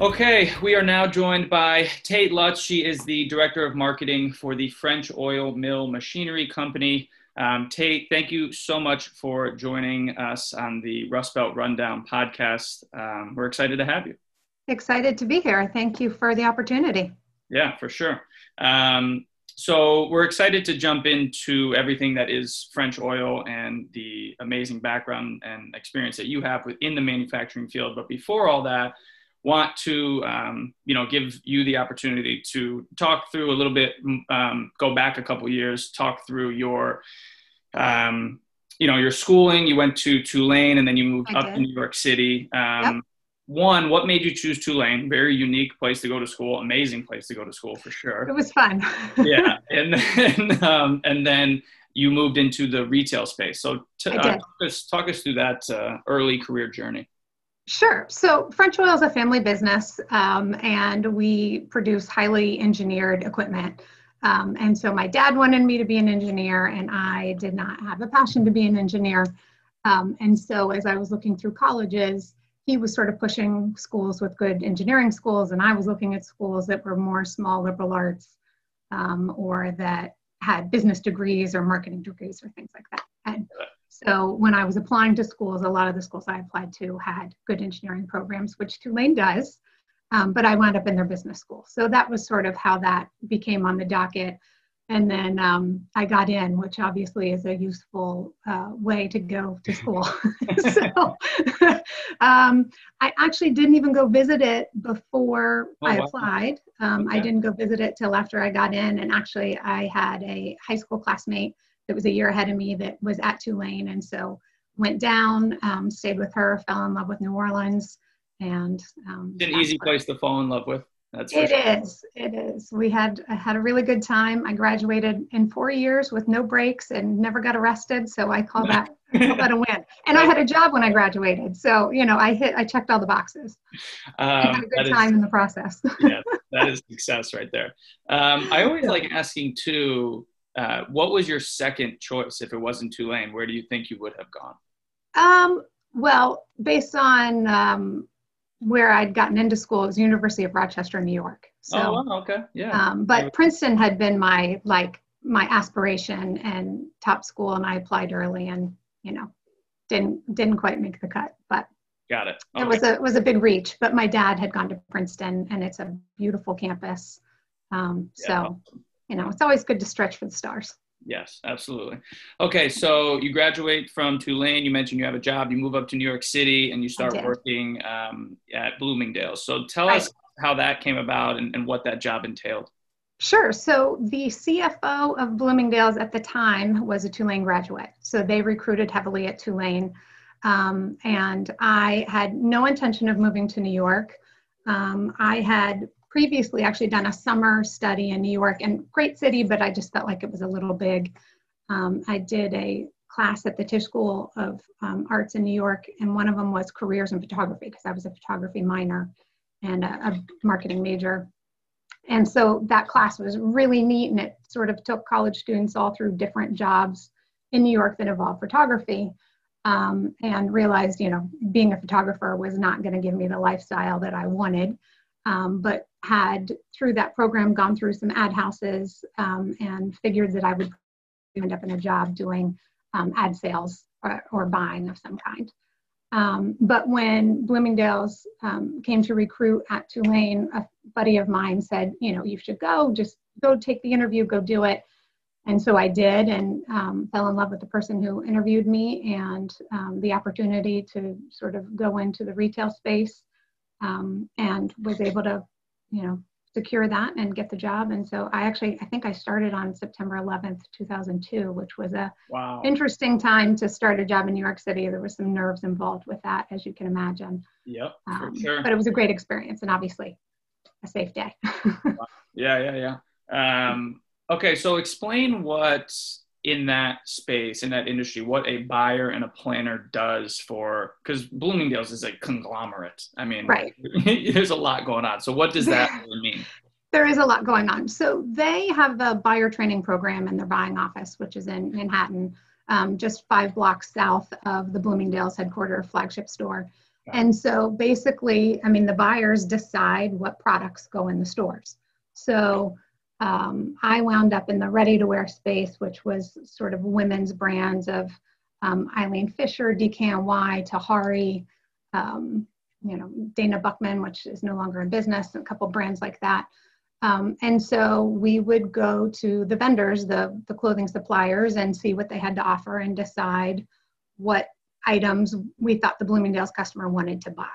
Okay, we are now joined by Tayte Lutz. She is the Director of Marketing for the French Oil Mill Machinery Company. Um, Tate, thank you so much for joining us on the Rust Belt Rundown podcast. Um, we're excited to have you. Excited to be here. Thank you for the opportunity. Yeah, for sure. Um, so we're excited to jump into everything that is French oil and the amazing background and experience that you have within the manufacturing field. But before all that, want to um, you know give you the opportunity to talk through a little bit um, go back a couple years talk through your um, you know your schooling. You went to tulane and then you moved I up did. to new york city. Um, yep. one what made you choose tulane? Very unique place to go to school amazing place to go to school for sure. It was fun. Yeah and then um, and then you moved into the retail space. So t- uh, talk, us, talk us through that uh, early career journey Sure. So French Oil is a family business, um, and we produce highly engineered equipment. Um, and so my dad wanted me to be an engineer, and I did not have a passion to be an engineer. Um, and so as I was looking through colleges, he was sort of pushing schools with good engineering schools, and I was looking at schools that were more small liberal arts um, or that had business degrees or marketing degrees or things like that. And so when I was applying to schools, a lot of the schools I applied to had good engineering programs, which Tulane does, um, but I wound up in their business school. So that was sort of how that became on the docket. And then um, I got in, which obviously is a useful uh, way to go to school. so um, I actually didn't even go visit it before oh, I applied. Um, okay. I didn't go visit it till after I got in. And actually, I had a high school classmate that was a year ahead of me that was at Tulane. And so went down, um, stayed with her, fell in love with New Orleans. And um, it's an easy place to fall in love with. That's it sure. is. It is. We had I had a really good time. I graduated in four years with no breaks and never got arrested. So I call that I call that a win. And I had a job when I graduated. So you know I hit I checked all the boxes. Um, I had a good time is, in the process. yeah, that is success right there. Um, I always like asking too uh, what was your second choice if it wasn't Tulane? Where do you think you would have gone? Um, well, based on um, where I'd gotten into school, it was University of Rochester, New York. So, oh, okay, yeah. Um, but Princeton had been my like my aspiration and top school, and I applied early, and you know, didn't didn't quite make the cut, but got it. Okay. It was a it was a big reach, but my dad had gone to Princeton, and it's a beautiful campus. Um, yeah. So you know, it's always good to stretch for the stars. Yes, absolutely. Okay, so you graduate from Tulane. You mentioned you have a job. You move up to New York City and you start working um, at Bloomingdale's. So tell right. us how that came about and, and what that job entailed. Sure. So the CFO of Bloomingdale's at the time was a Tulane graduate. So they recruited heavily at Tulane. Um, and I had no intention of moving to New York. Um, I had previously actually done a summer study in New York and great city, but I just felt like it was a little big. Um, I did a class at the Tisch School of um, Arts in New York, and one of them was careers in photography because I was a photography minor and a, a marketing major. And so that class was really neat, and it sort of took college students all through different jobs in New York that involved photography. Um, and realized, you know, being a photographer was not going to give me the lifestyle that I wanted um, but had through that program gone through some ad houses um, and figured that I would end up in a job doing um, ad sales or, or, buying of some kind. Um, but when Bloomingdale's um, came to recruit at Tulane, a buddy of mine said, you know, you should go, just go take the interview, go do it. And so I did and um, fell in love with the person who interviewed me and the opportunity to sort of go into the retail space um, and was able to, you know, secure that and get the job. And so I actually, I think I started on September 11th, 2002, which was a wow. interesting time to start a job in New York City. There was some nerves involved with that, as you can imagine. Yep, um, sure. But it was a great experience and obviously a safe day. yeah, Yeah, yeah, yeah. Um, okay, so explain what in that space, in that industry, what a buyer and a planner does for because Bloomingdale's is a conglomerate. I mean, right. there's a lot going on. So what does that really mean? There is a lot going on. So they have a buyer training program in their buying office, which is in Manhattan, um, just five blocks south of the Bloomingdale's headquarter flagship store. And so basically, I mean, the buyers decide what products go in the stores. So um, I wound up in the ready to wear space, which was sort of women's brands of um, Eileen Fisher, DKNY, Tahari, um, you know, Dana Buchman, which is no longer in business, a couple brands like that. Um, and so we would go to the vendors, the, the clothing suppliers, and see what they had to offer and decide what items we thought the Bloomingdale's customer wanted to buy.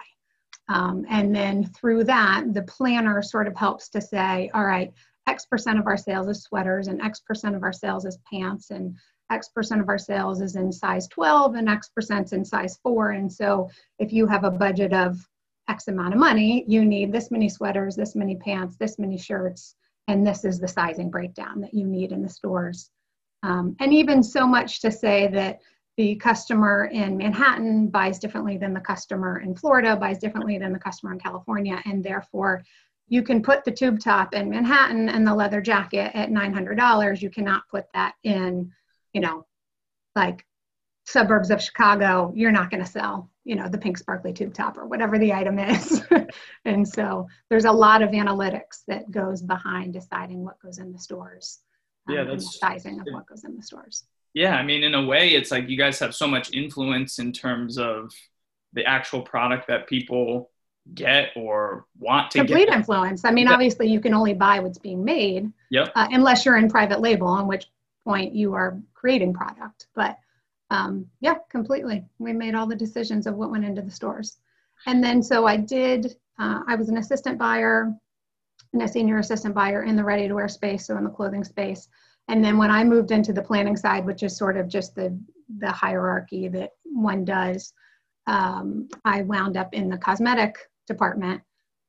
Um, and then through that, the planner sort of helps to say, all right, X percent of our sales is sweaters, and X percent of our sales is pants, and X percent of our sales is in size 12, and X percent in size 4. And so if you have a budget of X amount of money, you need this many sweaters, this many pants, this many shirts, and this is the sizing breakdown that you need in the stores. Um, and even so much to say that the customer in Manhattan buys differently than the customer in Florida, buys differently than the customer in California, and therefore you can put the tube top in Manhattan and the leather jacket at $900. You cannot put that in, you know, like suburbs of Chicago. You're not going to sell you know, the pink sparkly tube top or whatever the item is. and so there's a lot of analytics that goes behind deciding what goes in the stores. Um, yeah, that's sizing of what goes in the stores. Yeah, I mean, in a way, it's like you guys have so much influence in terms of the actual product that people get or want to complete get. influence. I mean, yeah. obviously, you can only buy what's being made, yep. Uh, unless you're in private label, on which point you are creating product. But um, yeah, completely. We made all the decisions of what went into the stores. And then so I did, uh, I was an assistant buyer and a senior assistant buyer in the ready to wear space, so in the clothing space. And then when I moved into the planning side, which is sort of just the, the hierarchy that one does, um, I wound up in the cosmetic department,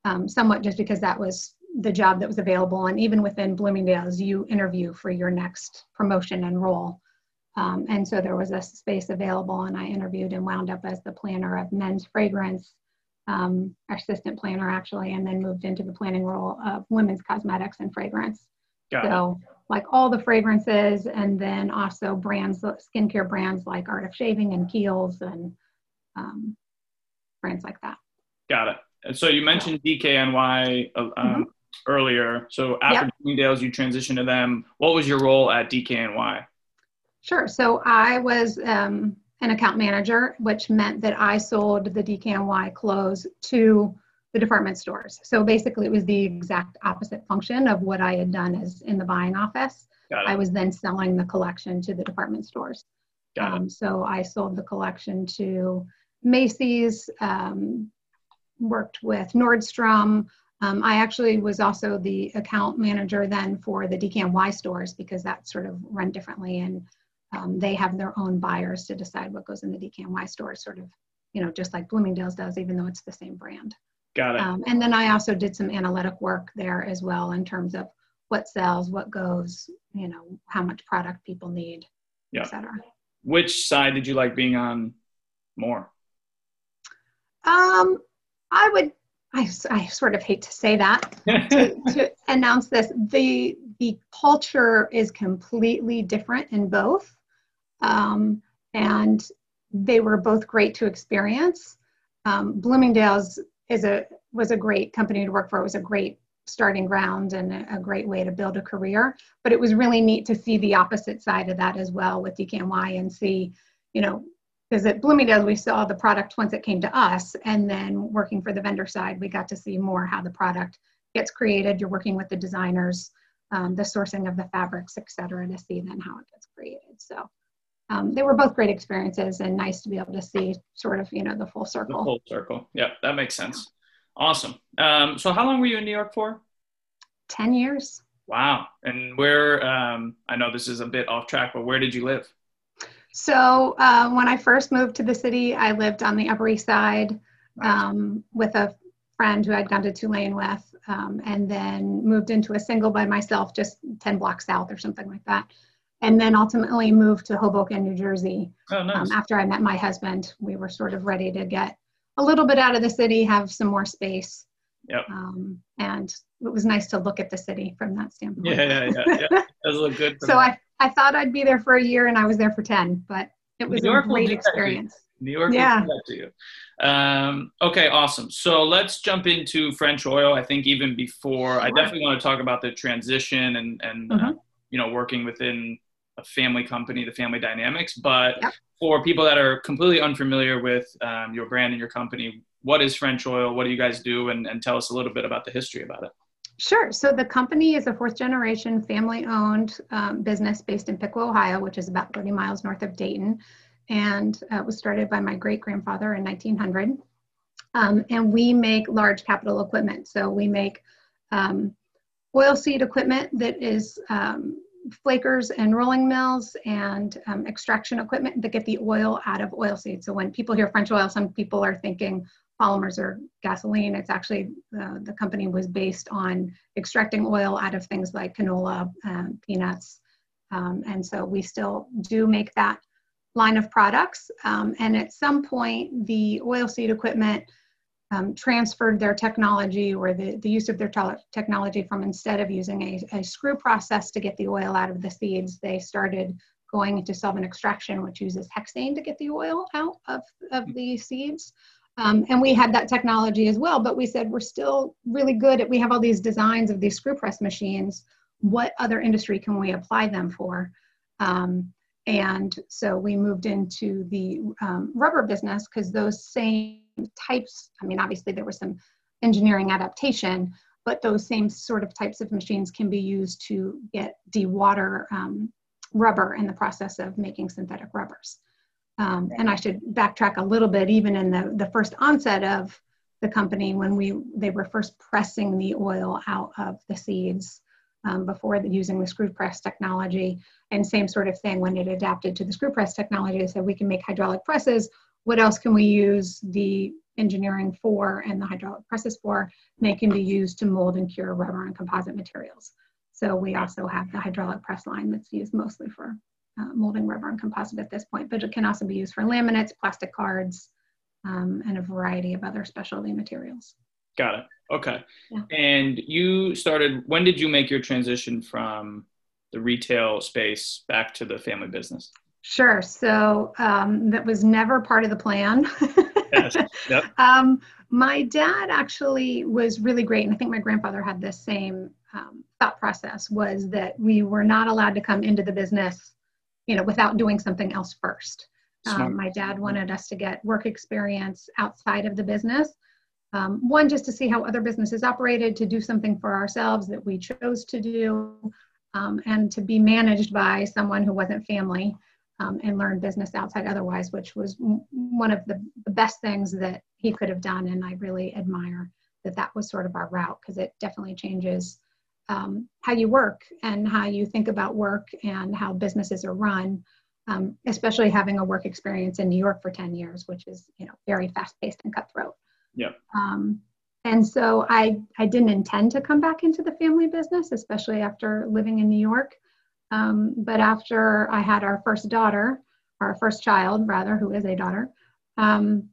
um, somewhat just because that was the job that was available. And even within Bloomingdale's, you interview for your next promotion and role. Um, and so there was a space available, and I interviewed and wound up as the planner of men's fragrance, um, assistant planner actually, and then moved into the planning role of women's cosmetics and fragrance. Got so, it. like all the fragrances, and then also brands, skincare brands like Art of Shaving and Kiehl's, and um, brands like that. Got it. And so you mentioned DKNY uh, um, mm-hmm. earlier. So after yep. Bloomingdale's, you transitioned to them. What was your role at DKNY? Sure. So I was um, an account manager, which meant that I sold the DKNY clothes to the department stores. So basically, it was the exact opposite function of what I had done as in the buying office. I was then selling the collection to the department stores. Um, so I sold the collection to Macy's, um, worked with Nordstrom. Um, I actually was also the account manager then for the DKNY stores because that's sort of run differently and um, they have their own buyers to decide what goes in the DKNY store, sort of, you know, just like Bloomingdale's does, even though it's the same brand. Got it. Um, and then I also did some analytic work there as well in terms of what sells, what goes, you know, how much product people need, yeah. etc. Which side did you like being on more? Um, I would. I, I sort of hate to say that to, to announce this. The the culture is completely different in both. Um, and they were both great to experience. Um, Bloomingdale's is a was a great company to work for. It was a great starting ground and a, a, great way to build a career. But it was really neat to see the opposite side of that as well with DKNY and see, you know, because at Bloomingdale's we saw the product once it came to us, and then working for the vendor side, we got to see more how the product gets created. You're working with the designers, um, the sourcing of the fabrics, et cetera, to see then how it gets created. So um, they were both great experiences and nice to be able to see sort of, you know, the full circle. The full circle. Yeah, that makes sense. Awesome. Um, so how long were you in New York for? 10 years. Wow. And where, um, I know this is a bit off track, but where did you live? So uh, when I first moved to the city, I lived on the Upper East Side um, with a friend who I'd gone to Tulane with, um, and then moved into a single by myself, just 10 blocks south or something like that. And then ultimately moved to Hoboken, New Jersey. Oh, nice. Um, after I met my husband, we were sort of ready to get a little bit out of the city, have some more space. Yep. Um, and it was nice to look at the city from that standpoint. Yeah, yeah, yeah. yeah. Does look good. so I, I thought I'd be there for a year and I was there for 10, but it was a great experience. New York yeah. to you. Um, okay, awesome. So let's jump into French oil. I think even before, sure. I definitely want to talk about the transition and and mm-hmm. uh, you know working within a family company, the family dynamics. But yep. for people that are completely unfamiliar with um, your brand and your company, what is French oil? What do you guys do? And, and tell us a little bit about the history about it. Sure. So the company is a fourth generation family owned um, business based in Piqua, Ohio, which is about 30 miles north of Dayton and uh, was started by my great grandfather in 1900. Um, and we make large capital equipment. So we make um, oil seed equipment that is um, flakers and rolling mills and um, extraction equipment that get the oil out of oil seed. So when people hear French oil, some people are thinking polymers or gasoline. It's actually uh, the company was based on extracting oil out of things like canola, and peanuts. Um, and so we still do make that line of products. Um, and at some point, the oilseed equipment um, transferred their technology or the, the use of their technology from instead of using a, a screw process to get the oil out of the seeds, they started going into solvent extraction, which uses hexane to get the oil out of, of the seeds. Um, and we had that technology as well, but we said we're still really good at, we have all these designs of these screw press machines. What other industry can we apply them for? Um, and so we moved into the um, rubber business because those same types, I mean, obviously there was some engineering adaptation, but those same sort of types of machines can be used to get dewater um, rubber in the process of making synthetic rubbers. Um, and I should backtrack a little bit, even in the, the first onset of the company when we they were first pressing the oil out of the seeds um, before the, using the screw press technology. And same sort of thing when it adapted to the screw press technology, they said we can make hydraulic presses. What else can we use the engineering for and the hydraulic presses for? And they can be used to mold and cure rubber and composite materials. So we also have the hydraulic press line that's used mostly for uh, molding rubber and composite at this point, but it can also be used for laminates, plastic cards, um, and a variety of other specialty materials. Got it. Okay. Yeah. And you started, when did you make your transition from the retail space back to the family business? Sure. So um, that was never part of the plan. yes. Yep. Um, my dad actually was really great, and I think my grandfather had the same um, thought process. Was that we were not allowed to come into the business, you know, without doing something else first. Um, my dad wanted us to get work experience outside of the business, um, one, just to see how other businesses operated, to do something for ourselves that we chose to do, um, and to be managed by someone who wasn't family um, and learn business outside otherwise, which was one of the, the best things that he could have done. And I really admire that that was sort of our route because it definitely changes um, how you work and how you think about work and how businesses are run. Um, especially having a work experience in New York for 10 years, which is you know very fast paced and cutthroat. Yeah. Um, and so I, I didn't intend to come back into the family business, especially after living in New York. Um, but after I had our first daughter, our first child, rather, who is a daughter, um,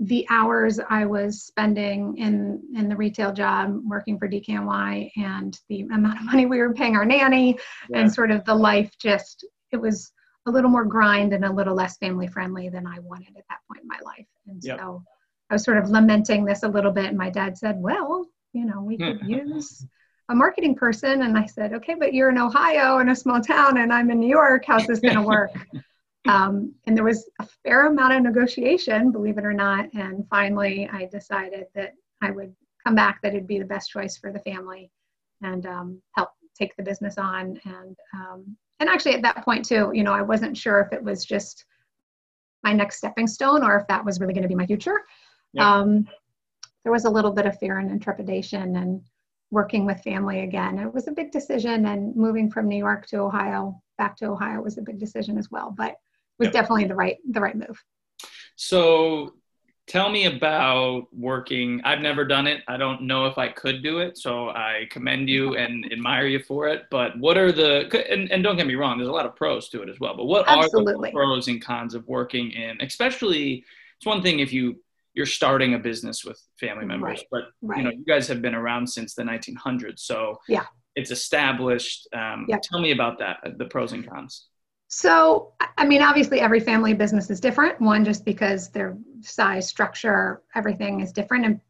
the hours I was spending in, in the retail job working for DKNY and the amount of money we were paying our nanny yeah. and sort of the life just, it was a little more grind and a little less family friendly than I wanted at that point in my life. And yep. so I was sort of lamenting this a little bit, and my dad said, "Well, you know, we could hmm. use a marketing person." And I said, "Okay, but you're in Ohio in a small town, and I'm in New York. How's this going to work?" um, and there was a fair amount of negotiation, believe it or not. And finally, I decided that I would come back. That it'd be the best choice for the family, and um, help take the business on. And um, and actually, at that point too, you know, I wasn't sure if it was just my next stepping stone or if that was really going to be my future. Um, there was a little bit of fear and trepidation and working with family again. It was a big decision, and moving from New York to Ohio, back to Ohio, was a big decision as well. But was yep. definitely the right the right move. So, tell me about working. I've never done it. I don't know if I could do it. So I commend you and admire you for it. But what are the, and, and don't get me wrong, there's a lot of pros to it as well. But what Absolutely. are the pros and cons of working in, especially, it's one thing if you, you're starting a business with family members, Right, but right. you know, you guys have been around since the 1900s. So Yeah. it's established. Um, Yeah. Tell me about that, the pros and cons. So, I- mean, obviously, every family business is different. One, just because their size, structure, everything is different, and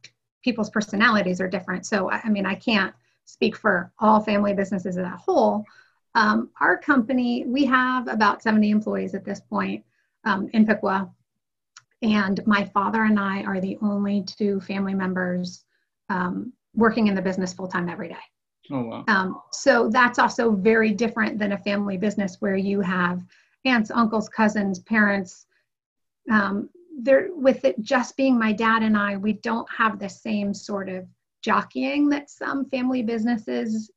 people's personalities are different. So, I I mean, I can't speak for all family businesses as a whole. Um, our company, we have about 70 employees at this point um, in Piqua. And my father and I are the only two family members um, working in the business full time every day. Oh, wow. Um, so that's also very different than a family business where you have aunts, uncles, cousins, parents. Um, there, with it just being my dad and I, we don't have the same sort of jockeying that some family businesses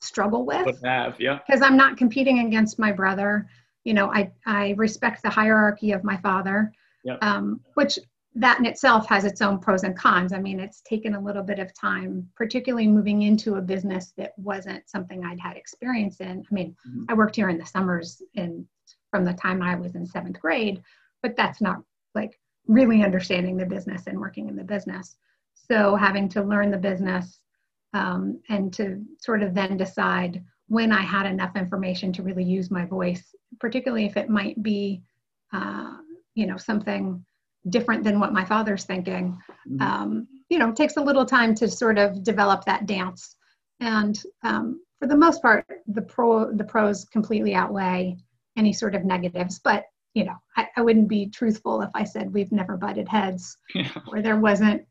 struggle with Would have, yeah. because I'm not competing against my brother. You know, I, I respect the hierarchy of my father, Yep. um, which that in itself has its own pros and cons. I mean, it's taken a little bit of time, particularly moving into a business that wasn't something I'd had experience in. I mean, Mhm. I worked here in the summers in from the time I was in seventh grade, but that's not like really understanding the business and working in the business. So having to learn the business um, and to sort of then decide when I had enough information to really use my voice, particularly if it might be, uh, you know, something different than what my father's thinking. Mhm. Um, you know, it takes a little time to sort of develop that dance. And um, for the most part, the pro the pros completely outweigh any sort of negatives. But you know, I, I wouldn't be truthful if I said we've never butted heads Yeah. or there wasn't,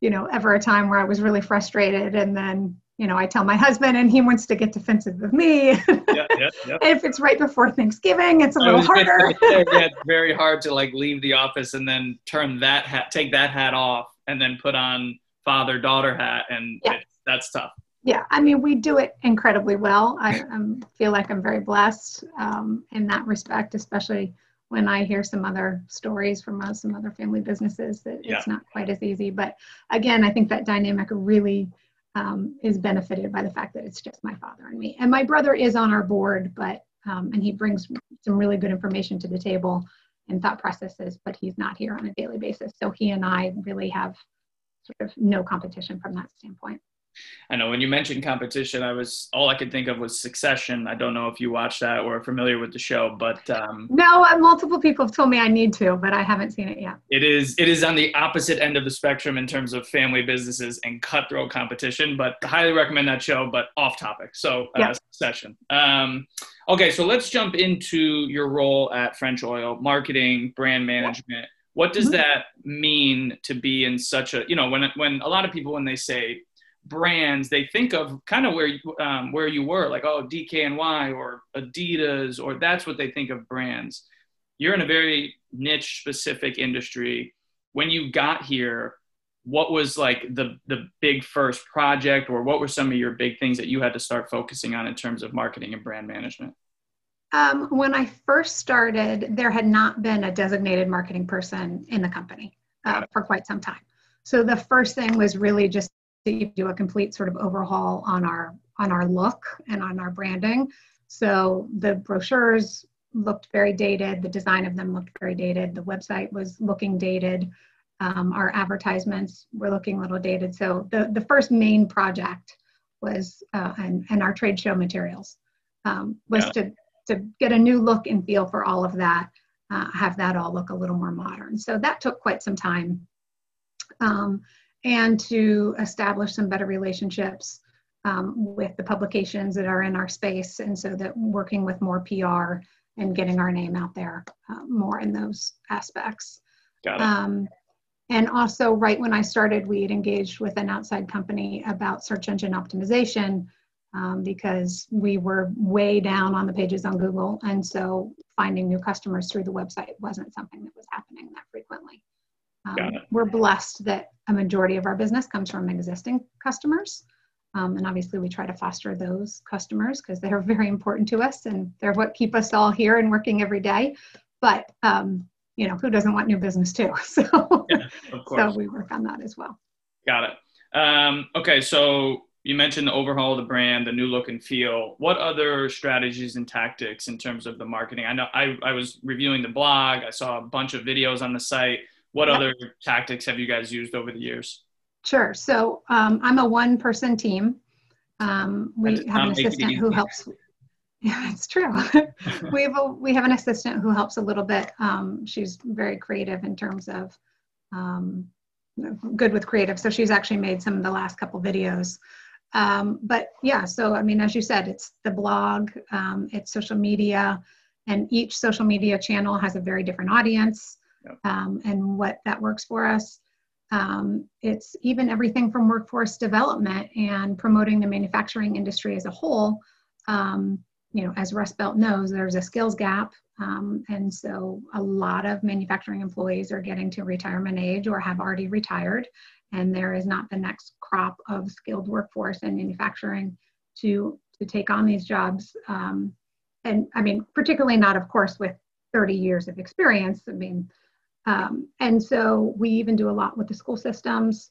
you know, ever a time where I was really frustrated and then, you know, I tell my husband and he wants to get defensive with me. yeah, yeah, yeah. if it's right before Thanksgiving, it's a little harder. yeah, it's very hard to like leave the office and then turn that hat, take that hat off, and then put on father daughter hat, and Yeah. it's, that's tough. yeah, I mean, we do it incredibly well. I um, feel like I'm very blessed um, in that respect, especially when I hear some other stories from uh, some other family businesses that Yeah. it's not quite as easy. But again, I think that dynamic really um, is benefited by the fact that it's just my father and me. And my brother is on our board, but um, and he brings some really good information to the table and thought processes, but he's not here on a daily basis. So he and I really have sort of no competition from that standpoint. I know when you mentioned competition, I was all I could think of was Succession. I don't know if you watched that or are familiar with the show, but um, No, uh, multiple people have told me I need to, but I haven't seen it yet. it is it is on the opposite end of the spectrum in terms of family businesses and cutthroat competition. But highly recommend that show. But off topic, so uh, Yeah. Succession. Um, okay, so let's jump into your role at French Oil, marketing, brand management. What does Mhm. that mean to be in such a you know when when a lot of people when they say brands they think of kind of where you, um, where you were like oh DKNY or Adidas or that's what they think of brands. You're in a very niche specific industry. When you got here, what was like the the big first project or what were some of your big things that you had to start focusing on in terms of marketing and brand management? Um, when I first started, there had not been a designated marketing person in the company uh, for quite some time. So the first thing was really just to do a complete sort of overhaul on our on our look and on our branding. So the brochures looked very dated. The design of them looked very dated. The website was looking dated. Um, our advertisements were looking a little dated. So the the first main project was uh, and and our trade show materials um, was Yeah. to to get a new look and feel for all of that, uh, have that all look a little more modern. So that took quite some time. Um, and to establish some better relationships um, with the publications that are in our space. And so that working with more PR and getting our name out there uh, more in those aspects. Got it. Um, and also, right when I started, we had engaged with an outside company about search engine optimization um, because we were way down on the pages on Google. And so finding new customers through the website wasn't something that was happening that frequently. Um, Got it. we're blessed that a majority of our business comes from existing customers. Um, and obviously, we try to foster those customers because they're very important to us and they're what keep us all here and working every day. But um, you know, who doesn't want new business too? So, yeah, so we work on that as well. Got it. Um, okay, so you mentioned the overhaul of the brand, the new look and feel. What other strategies and tactics in terms of the marketing? I know I, I was reviewing the blog. I saw a bunch of videos on the site. What yep. other tactics have you guys used over the years? Sure. So um, I'm a one person team. Um, we have an assistant who helps. Yeah, it's true. we have a, we have an assistant who helps a little bit. Um, she's very creative in terms of um, good with creative. So she's actually made some of the last couple videos. Um, but yeah, so I mean, as you said, it's the blog, um, it's social media, and each social media channel has a very different audience um, and what that works for us. Um, it's even everything from workforce development and promoting the manufacturing industry as a whole. Um, you know, as Rust Belt knows, there's a skills gap. Um, and so a lot of manufacturing employees are getting to retirement age or have already retired. And there is not the next crop of skilled workforce in manufacturing to, to take on these jobs. Um, and I mean, particularly not, of course, with 30 years of experience. I mean, um, and so we even do a lot with the school systems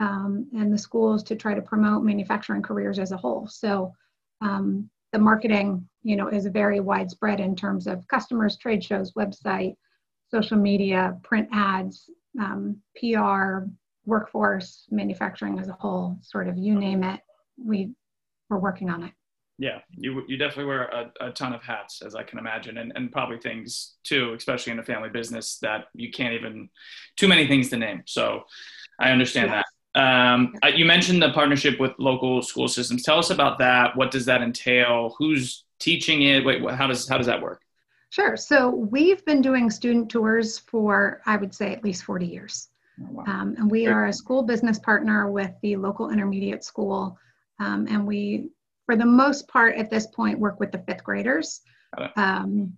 um, and the schools to try to promote manufacturing careers as a whole. So um, the marketing, you know, is very widespread in terms of customers, trade shows, website, social media, print ads, um, PR, workforce, manufacturing as a whole, sort of you name it, we we're working on it. Yeah, you you definitely wear a, a ton of hats, as I can imagine, and, and probably things too, especially in a family business that you can't even too many things to name. So I understand yeah. that. Um, you mentioned the partnership with local school systems. Tell us about that. What does that entail? Who's teaching it? Wait, how does how does that work? Sure. So we've been doing student tours for I would say at least 40 years. Oh, wow. um, and we are a school business partner with the local intermediate school. Um, and we, for the most part at this point, work with the fifth graders. Um,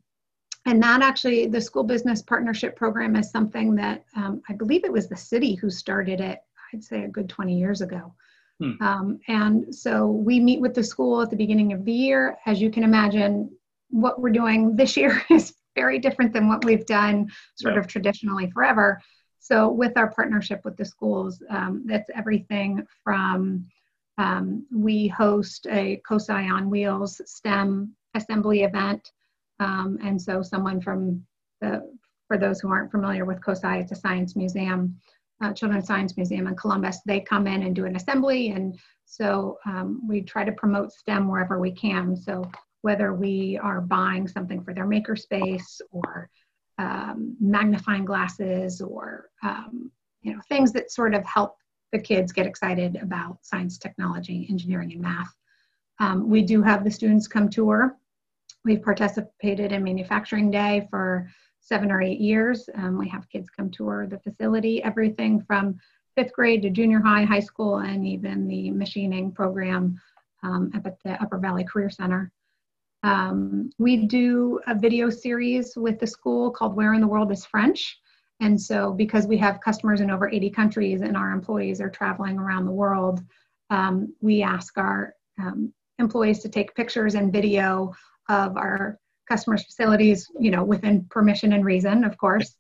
and that actually, the school business partnership program is something that um, I believe it was the city who started it I'd say a good 20 years ago. Hmm. Um, and so we meet with the school at the beginning of the year. As you can imagine, what we're doing this year is very different than what we've done sort of traditionally forever. So, with our partnership with the schools, um, that's everything from um, we host a COSI on Wheels STEM assembly event. Um, and so, someone from the, for those who aren't familiar with COSI, it's a science museum uh, Children's Science Museum in Columbus, they come in and do an assembly. And so um, we try to promote STEM wherever we can. So whether we are buying something for their makerspace or um, magnifying glasses or um, you know things that sort of help the kids get excited about science, technology, engineering, and math. Um, we do have the students come tour. We've participated in Manufacturing Day for seven or eight years. Um, we have kids come tour the facility, everything from fifth grade to junior high, high school, and even the machining program um, up at the Upper Valley Career Center. Um, we do a video series with the school called Where in the World is French? And so, because we have customers in over 80 countries and our employees are traveling around the world, um, we ask our um, employees to take pictures and video of our customers' facilities, you know, within permission and reason, of course,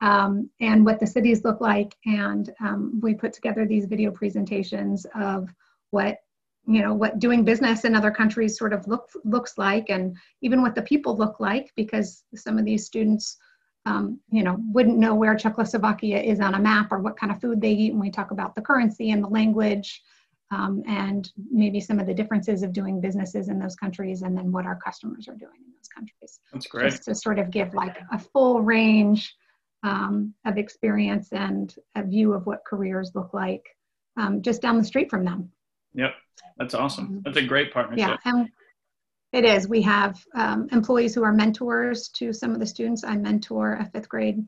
um, and what the cities look like. And um, we put together these video presentations of what you know what doing business in other countries sort of look, looks like and even what the people look like because some of these students um, you know wouldn't know where czechoslovakia is on a map or what kind of food they eat and we talk about the currency and the language um, and maybe some of the differences of doing businesses in those countries and then what our customers are doing in those countries. That's great. Just to sort of give like a full range um, of experience and a view of what careers look like um, just down the street from them. Yep, that's awesome. Mm-hmm. That's a great partnership. Yeah, and it is. We have um, employees who are mentors to some of the students. I mentor a fifth grade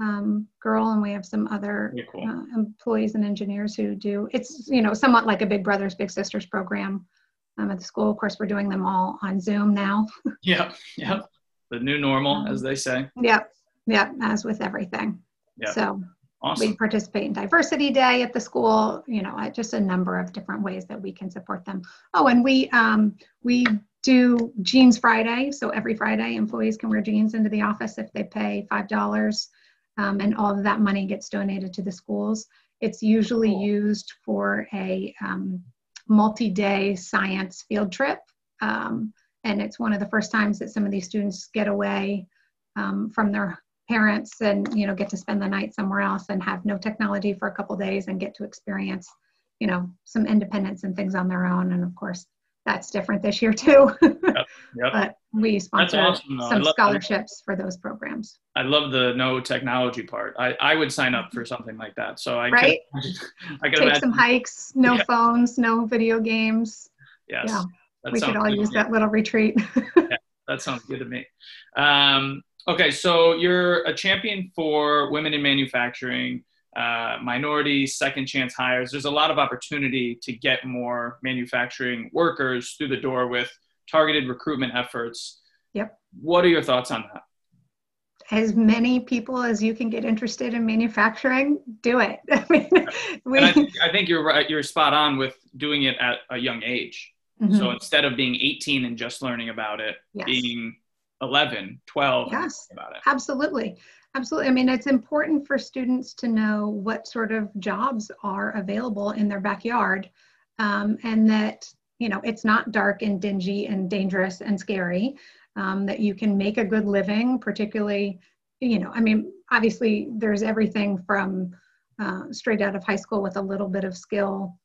um, girl, and we have some other cool. uh, employees and engineers who do. It's you know somewhat like a Big Brothers Big Sisters program um, at the school. Of course, we're doing them all on Zoom now. yeah, yeah, the new normal, um, as they say. Yep, yep. As with everything. Yeah. So awesome. we participate in Diversity Day at the school. You know, just a number of different ways that we can support them. Oh, and we um, we do Jeans Friday. So every Friday, employees can wear jeans into the office if they pay five dollars um, and all of that money gets donated to the schools. It's usually cool. used for a um, multi-day science field trip, um, and it's one of the first times that some of these students get away um, from their parents and you know get to spend the night somewhere else and have no technology for a couple days and get to experience you know some independence and things on their own and of course that's different this year too. Yep, yep. but we sponsor awesome, some love, scholarships for those programs. I love the no technology part. I, I would sign up for something like that so i right? Can, I take imagine. some hikes no yeah. phones no video games. Yes yeah we could all use that little retreat. Yeah, that sounds good to me. Um, okay so you're a champion for women in manufacturing uh, minorities, second chance hires. There's a lot of opportunity to get more manufacturing workers through the door with targeted recruitment efforts. Yep. What are your thoughts on that? As many people as you can get interested in manufacturing, do it. I mean, we, I, think, I, think, you're right. You're spot on with doing it at a young age. Mm-hmm. So instead of being 18 and just learning about it, yes. being 11, 12, yes, about it. Absolutely. Absolutely. I mean, it's important for students to know what sort of jobs are available in their backyard um, and that, you know, it's not dark and dingy and dangerous and scary, um, that you can make a good living, particularly, you know, I mean, obviously there's everything from uh, straight out of high school with a little bit of skill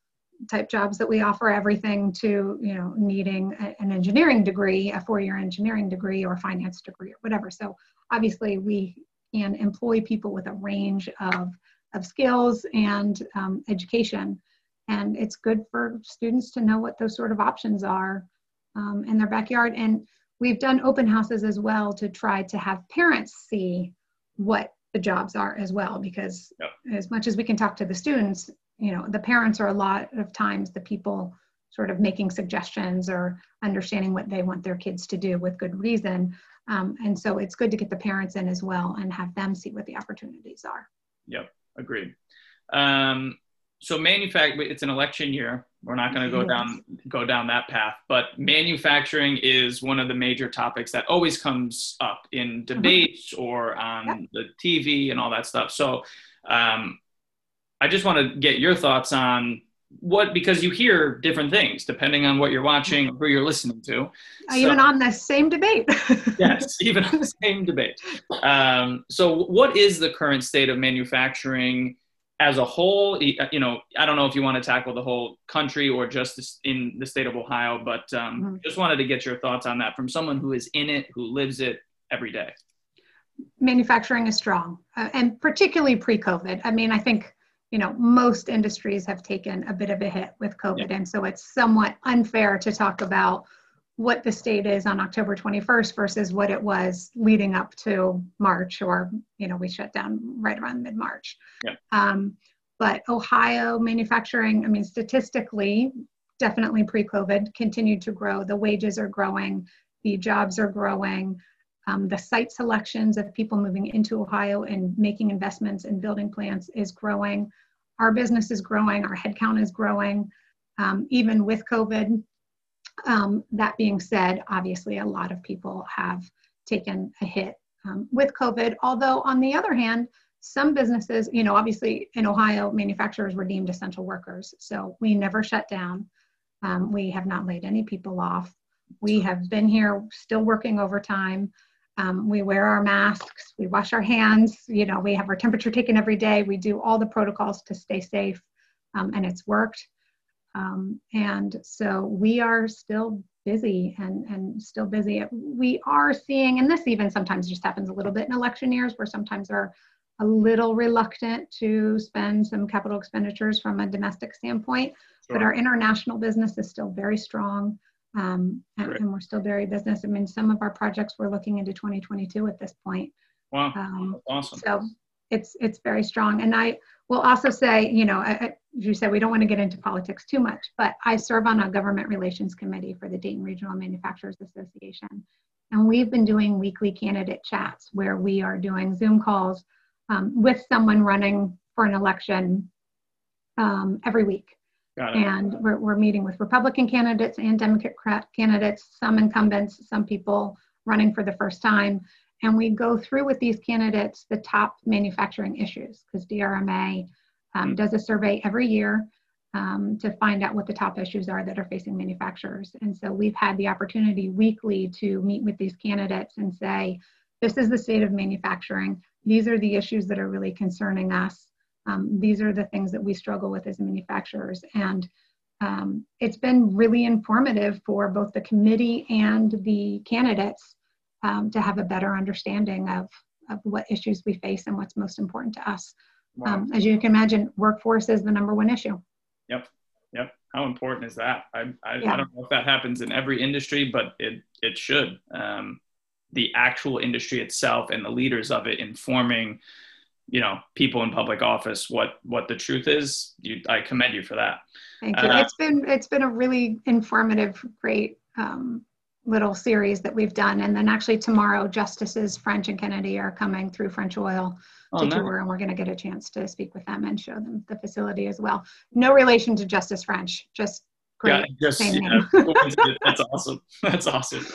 type jobs that we offer everything to you know needing a, an engineering degree a four-year engineering degree or finance degree or whatever so obviously we and employ people with a range of, of skills and um, education. And it's good for students to know what those sort of options are um, in their backyard. And we've done open houses as well to try to have parents see what the jobs are as well, because yep. as much as we can talk to the students, you know, the parents are a lot of times the people sort of making suggestions or understanding what they want their kids to do with good reason. Um, and so it's good to get the parents in as well and have them see what the opportunities are. Yep, agreed. Um, so manufacturing, it's an election year. We're not going to go down go down that path, but manufacturing is one of the major topics that always comes up in mm-hmm. debates or on yep. the TV and all that stuff. So um, I just want to get your thoughts on what because you hear different things depending on what you're watching or who you're listening to. Uh, even on the same debate. Yes even on the same debate. Um, so what is the current state of manufacturing as a whole? Uh, you know i don't know if you want to tackle the whole country or just in the state of ohio but um, mm-hmm. just wanted to get your thoughts on that from someone who is in it who lives it every day. Manufacturing is strong uh, and particularly pre-covid. I mean i think you know, most industries have taken a bit of a hit with COVID. Yeah. And so it's somewhat unfair to talk about what the state is on October 21st versus what it was leading up to March, or, you know, we shut down right around mid March. Yeah. Um, but Ohio manufacturing, I mean, statistically, definitely pre COVID, continued to grow. The wages are growing, the jobs are growing. Um, the site selections of people moving into Ohio and making investments in building plants is growing. Our business is growing, our headcount is growing, um, even with COVID. Um, that being said, obviously, a lot of people have taken a hit um, with COVID. Although, on the other hand, some businesses, you know, obviously in Ohio, manufacturers were deemed essential workers. So we never shut down. Um, we have not laid any people off. We have been here still working overtime. Um, we wear our masks, we wash our hands, you know, we have our temperature taken every day. We do all the protocols to stay safe, um, and it's worked. Um, and so we are still busy and, and still busy. We are seeing, and this even sometimes just happens a little bit in election years where sometimes are a little reluctant to spend some capital expenditures from a domestic standpoint, sure. but our international business is still very strong. Um, and, and, we're still very business. I mean, some of our projects we're looking into 2022 at this point. Wow, um, awesome. So it's it's very strong. And I will also say, you know, as you said, we don't want to get into politics too much, but I serve on a government relations committee for the Dayton Regional Manufacturers Association, and we've been doing weekly candidate chats where we are doing Zoom calls um, with someone running for an election um, every week. And we're, we're meeting with Republican candidates and Democrat candidates, some incumbents, some people running for the first time. and we go through with these candidates the top manufacturing issues because DRMA um, does a survey every year um, to find out what the top issues are that are facing manufacturers. And so we've had the opportunity weekly to meet with these candidates and say, this is the state of manufacturing. These are the issues that are really concerning us. Um, these are the things that we struggle with as manufacturers. And um, it's been really informative for both the committee and the candidates um, to have a better understanding of, of what issues we face and what's most important to us. Wow. Um, as you can imagine, workforce is the number one issue. Yep. Yep. How important is that? I, I, yeah. I don't know if that happens in every industry, but it, it should. Um, the actual industry itself and the leaders of it informing, you know, people in public office what what the truth is. You, I commend you for that. Thank you. Uh, it's been it's been a really informative, great um, little series that we've done. And then actually tomorrow, Justices French and Kennedy are coming through French Oil oh, to nice. tour, and we're going to get a chance to speak with them and show them the facility as well. No relation to Justice French, just great. Yeah, just, yeah, that's awesome. That's awesome.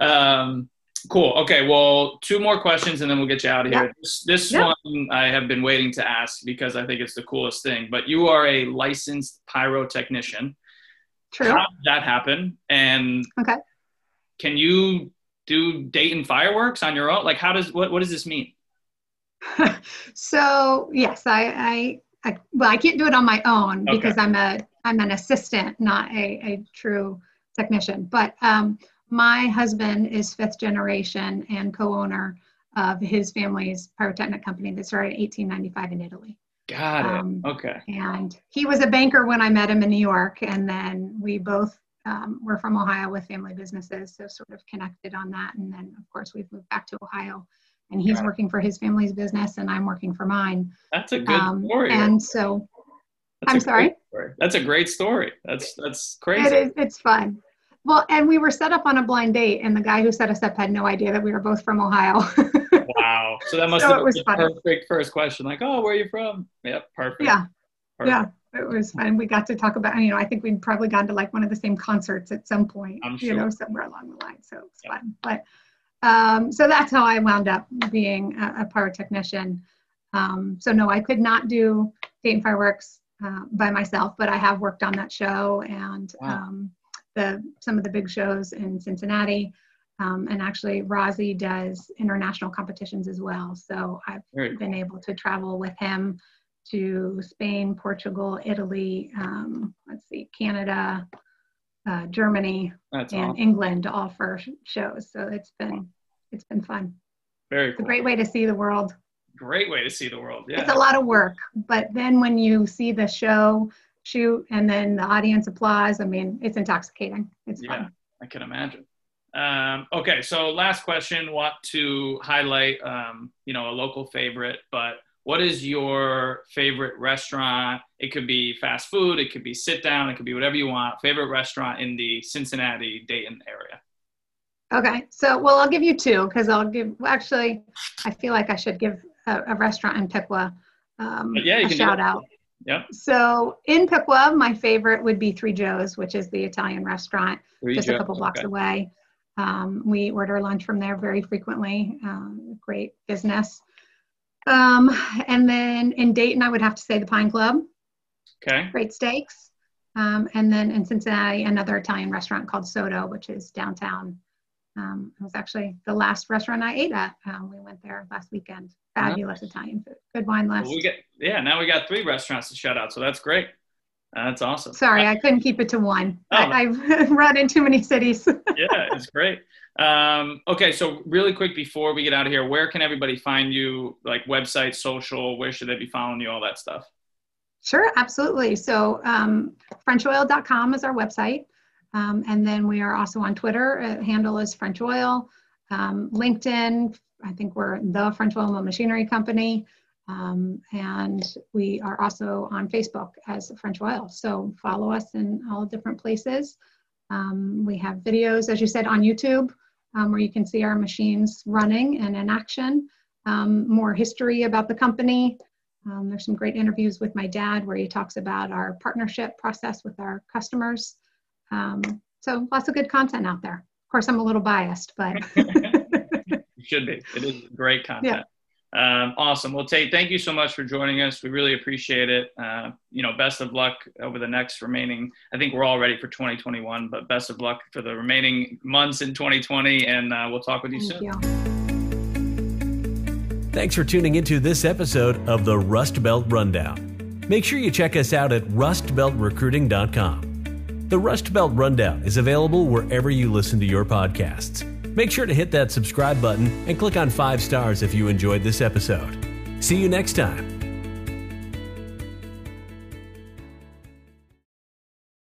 Um, cool. Okay. Well, two more questions and then we'll get you out of here. This, this one I have been waiting to ask because I think it's the coolest thing. But you are a licensed pyrotechnician. True. How did that happen? And okay can you do Dayton fireworks on your own? Like, how does what what does this mean? so yes, I, I, I well I can't do it on my own okay. because I'm a I'm an assistant, not a, a true technician. But um, my husband is fifth generation and co-owner of his family's pyrotechnic company that started in 1895 in Italy. Got it. Um, okay. And he was a banker when I met him in New York, and then we both um, we're from Ohio with family businesses, so sort of connected on that. And then, of course, we've moved back to Ohio, and he's working for his family's business, and I'm working for mine. That's a good um, story. And so, that's I'm sorry. That's a great story. That's that's crazy. It is. It's fun. Well, and we were set up on a blind date, and the guy who set us up had no idea that we were both from Ohio. wow! So that must so have been the perfect first question. Like, oh, where are you from? Yep, perfect. Yeah. Perfect. Yeah it was fun. We got to talk about, you know, I think we'd probably gone to like one of the same concerts at some point, I'm sure. you know, somewhere along the line. So it was yeah. fun. But um, so that's how I wound up being a, a pyrotechnician. Um, so no, I could not do Dayton fireworks uh, by myself, but I have worked on that show and wow. um, the some of the big shows in Cincinnati. Um, and actually, Rozzi does international competitions as well. So I've Very been cool. able to travel with him to Spain, Portugal, Italy, um, let's see, Canada, uh, Germany, That's and awesome. England all for shows. So it's been it's been fun. Very cool. It's a great way to see the world. Great way to see the world. Yeah. It's a lot of work, but then when you see the show shoot and then the audience applause, I mean, it's intoxicating. It's yeah, fun. I can imagine. Um, okay, so last question. Want to highlight, um, you know, a local favorite, but what is your favorite restaurant? It could be fast food, it could be sit down, it could be whatever you want. Favorite restaurant in the Cincinnati, Dayton area. Okay, so well, I'll give you two because I'll give. Actually, I feel like I should give a, a restaurant in Piqua um, yeah, a shout out. Yep. So in Piqua, my favorite would be Three Joe's, which is the Italian restaurant Three just Joe. a couple blocks okay. away. Um, we order lunch from there very frequently. Um, great business. Um, and then in Dayton, I would have to say the Pine Club. Okay. Great steaks. Um, and then in Cincinnati, another Italian restaurant called Sotto, which is downtown. Um, it was actually the last restaurant I ate at. Um, we went there last weekend. Fabulous Italian food. Good wine list. Well, we get yeah. Now we got three restaurants to shout out, so that's great. That's awesome. Sorry, I couldn't keep it to one. Oh, I, have run in too many cities. yeah, it's great. Um, okay, so really quick before we get out of here, where can everybody find you? Like website, social, where should they be following you? All that stuff. Sure, absolutely. So um, FrenchOil.com is our website. Um, and then we are also on Twitter. Uh, handle is French Oil. Um, LinkedIn, I think we're the French Oil Machinery Company. Um, and we are also on Facebook as French Oil. So follow us in all different places. Um, we have videos, as you said, on YouTube um, where you can see our machines running and in action. Um, more history about the company. There's some great interviews with my dad where he talks about our partnership process with our customers. Um, so lots of good content out there. Of course, I'm a little biased, but. It should be. It is great content. Yeah. Um, awesome. Well, Tayte, thank you so much for joining us. We really appreciate it. Uh, you know, best of luck over the next remaining. I think we're all ready for 2021, but best of luck for the remaining months in 2020, and uh, we'll talk with you thank soon. You. Thanks for tuning into this episode of the Rust Belt Rundown. Make sure you check us out at rustbeltrecruiting.com. The Rust Belt Rundown is available wherever you listen to your podcasts. Make sure to hit that subscribe button and click on five stars if you enjoyed this episode. See you next time.